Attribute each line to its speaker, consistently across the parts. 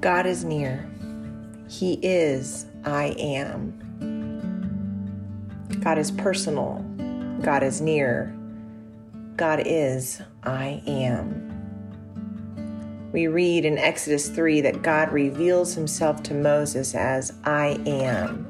Speaker 1: God is near. He is I am. God is personal. God is near. God is I am. We read in Exodus 3 that God reveals himself to Moses as I am.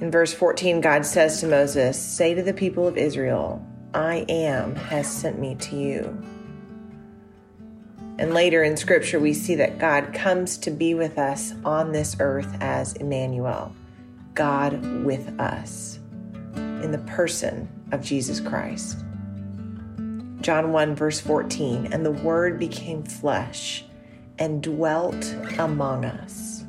Speaker 1: In verse 14, God says to Moses, Say to the people of Israel, I am has sent me to you. And later in Scripture, we see that God comes to be with us on this earth as Emmanuel, God with us, in the person of Jesus Christ. John 1, verse 14, and the Word became flesh and dwelt among us.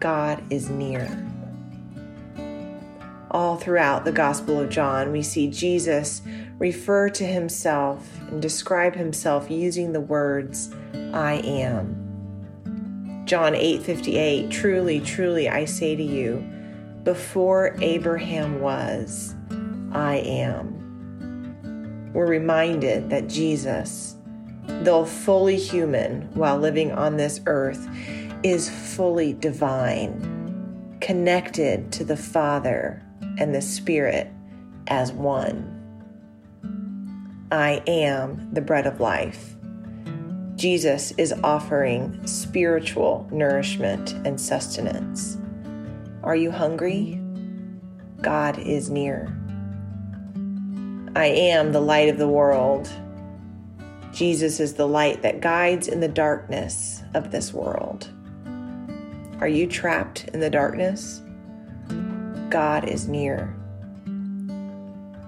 Speaker 1: God is near. All throughout the Gospel of John, we see Jesus refer to himself and describe himself using the words, I am. John 8:58 Truly truly I say to you before Abraham was I am. We're reminded that Jesus though fully human while living on this earth is fully divine connected to the Father and the Spirit as one. I am the bread of life. Jesus is offering spiritual nourishment and sustenance. Are you hungry? God is near. I am the light of the world. Jesus is the light that guides in the darkness of this world. Are you trapped in the darkness? God is near.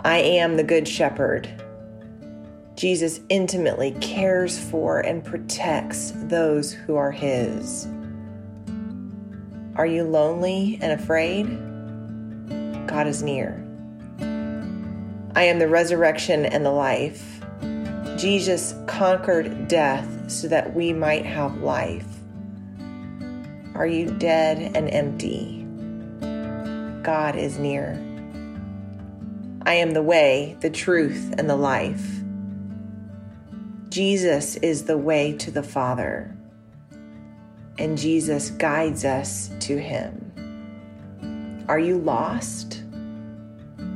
Speaker 1: I am the Good Shepherd. Jesus intimately cares for and protects those who are His. Are you lonely and afraid? God is near. I am the resurrection and the life. Jesus conquered death so that we might have life. Are you dead and empty? God is near. I am the way, the truth, and the life. Jesus is the way to the Father, and Jesus guides us to Him. Are you lost?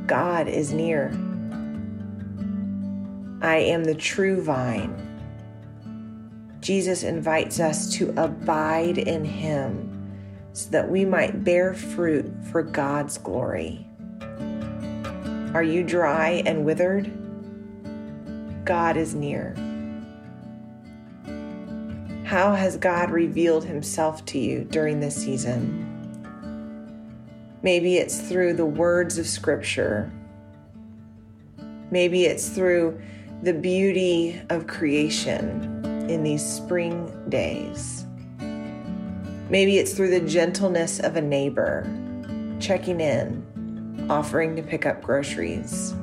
Speaker 1: God is near. I am the true vine. Jesus invites us to abide in Him so that we might bear fruit for God's glory. Are you dry and withered? God is near. How has God revealed himself to you during this season? Maybe it's through the words of Scripture. Maybe it's through the beauty of creation in these spring days. Maybe it's through the gentleness of a neighbor checking in, offering to pick up groceries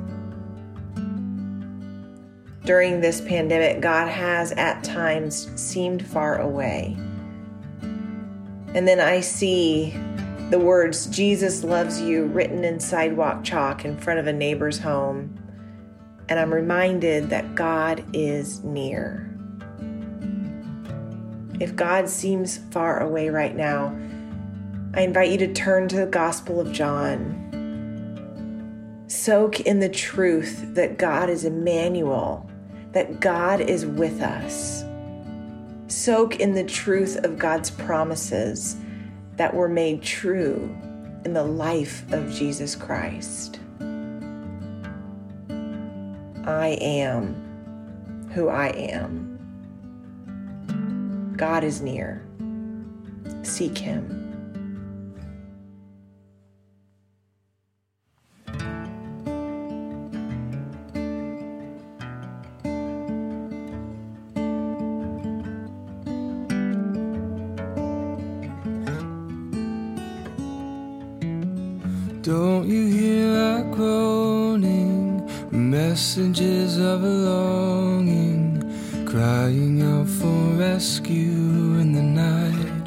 Speaker 1: during this pandemic, God has at times seemed far away. And then I see the words, Jesus loves you, written in sidewalk chalk in front of a neighbor's home. And I'm reminded that God is near. If God seems far away right now, I invite you to turn to the Gospel of John. Soak in the truth that God is Emmanuel, that God is with us. Soak in the truth of God's promises that were made true in the life of Jesus Christ. I am who I am. God is near. Seek Him.
Speaker 2: Don't you hear our groaning, messages of longing, crying out for rescue in the night.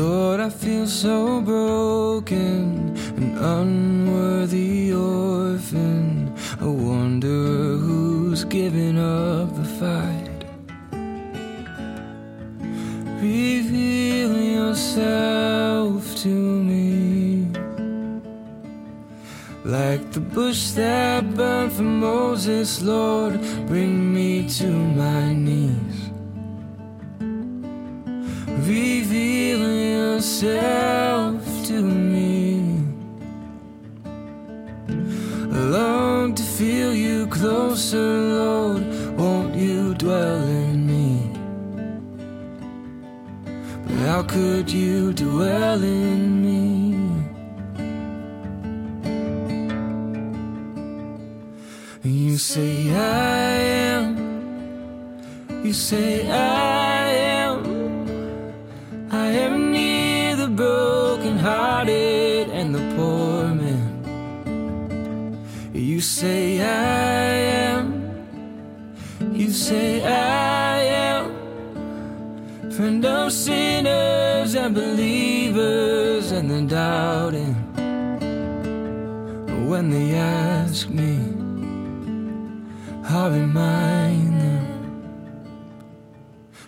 Speaker 2: Lord, I feel so broken, an unworthy orphan. I wonder who's giving up the fight. Reveal yourself to me. Like the bush that burned for Moses, Lord, bring me to my knees. Reveal yourself to me. I long to feel you closer, Lord. Won't you dwell in me? But how could you dwell in me? Say I am. You say I am. I am near the brokenhearted and the poor man. You say I am. You say I am. Friend of sinners and believers and the doubting. When they ask me, I'll remind them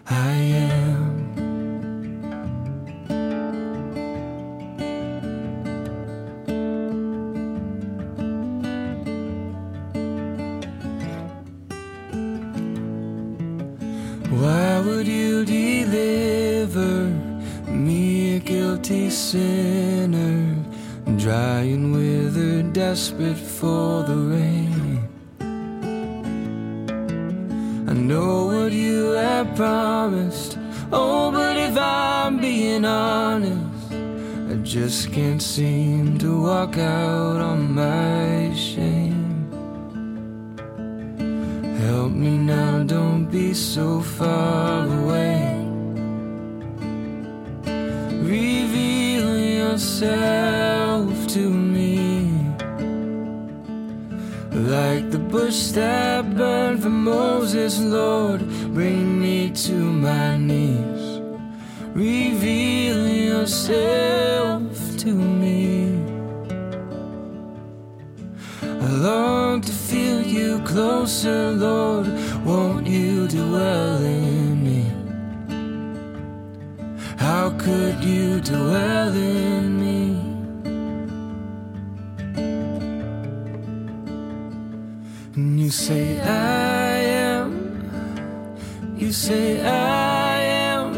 Speaker 2: I am. Why would you deliver me, a guilty sinner, dry and withered, desperate for the rain? I know what you have promised. Oh, but if I'm being honest, I just can't seem to walk out on my shame. Help me now, don't be so far away. Reveal yourself to me. The bush that burned for Moses, Lord, bring me to my knees. Reveal yourself to me. I long to feel you closer, Lord. Won't you dwell in me? How could you dwell in me? You say I am. You say I am.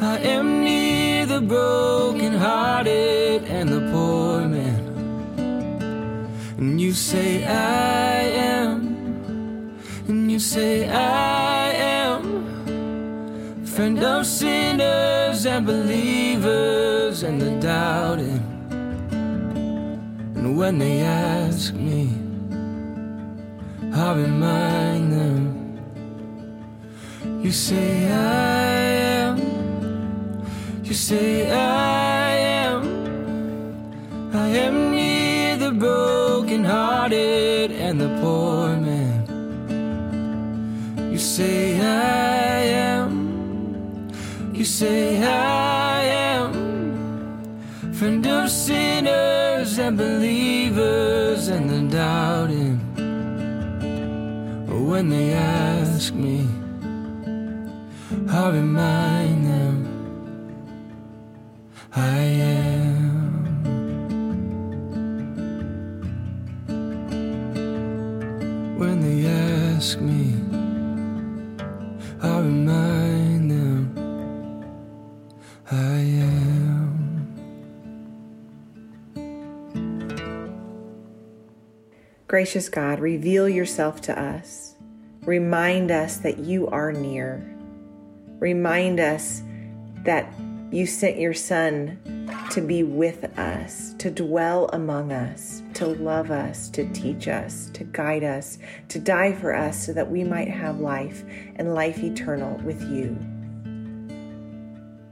Speaker 2: I am near the brokenhearted and the poor man. And you say I am. And you say I am. Friend of sinners and believers and the doubting. And when they ask me, I'll remind them. You say I am. You say I am. I am near the brokenhearted and the poor man. You say I am. You say I am. Friend of sinners and believers and the doubting. When they ask me, I'll remind them I am. When they ask me, I'll remind them I am.
Speaker 1: Gracious God, reveal yourself to us. Remind us that you are near. Remind us that you sent your Son to be with us, to dwell among us, to love us, to teach us, to guide us, to die for us so that we might have life and life eternal with you.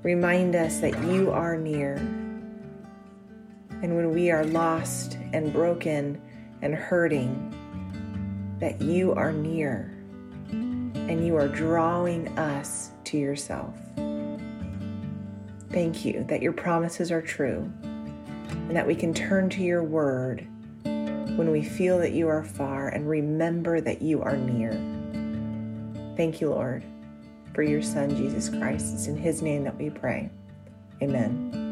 Speaker 1: Remind us that you are near. And when we are lost and broken and hurting, that you are near and you are drawing us to yourself. Thank you that your promises are true and that we can turn to your word when we feel that you are far and remember that you are near. Thank you, Lord. for your Son, Jesus Christ. It's in his name that we pray. Amen.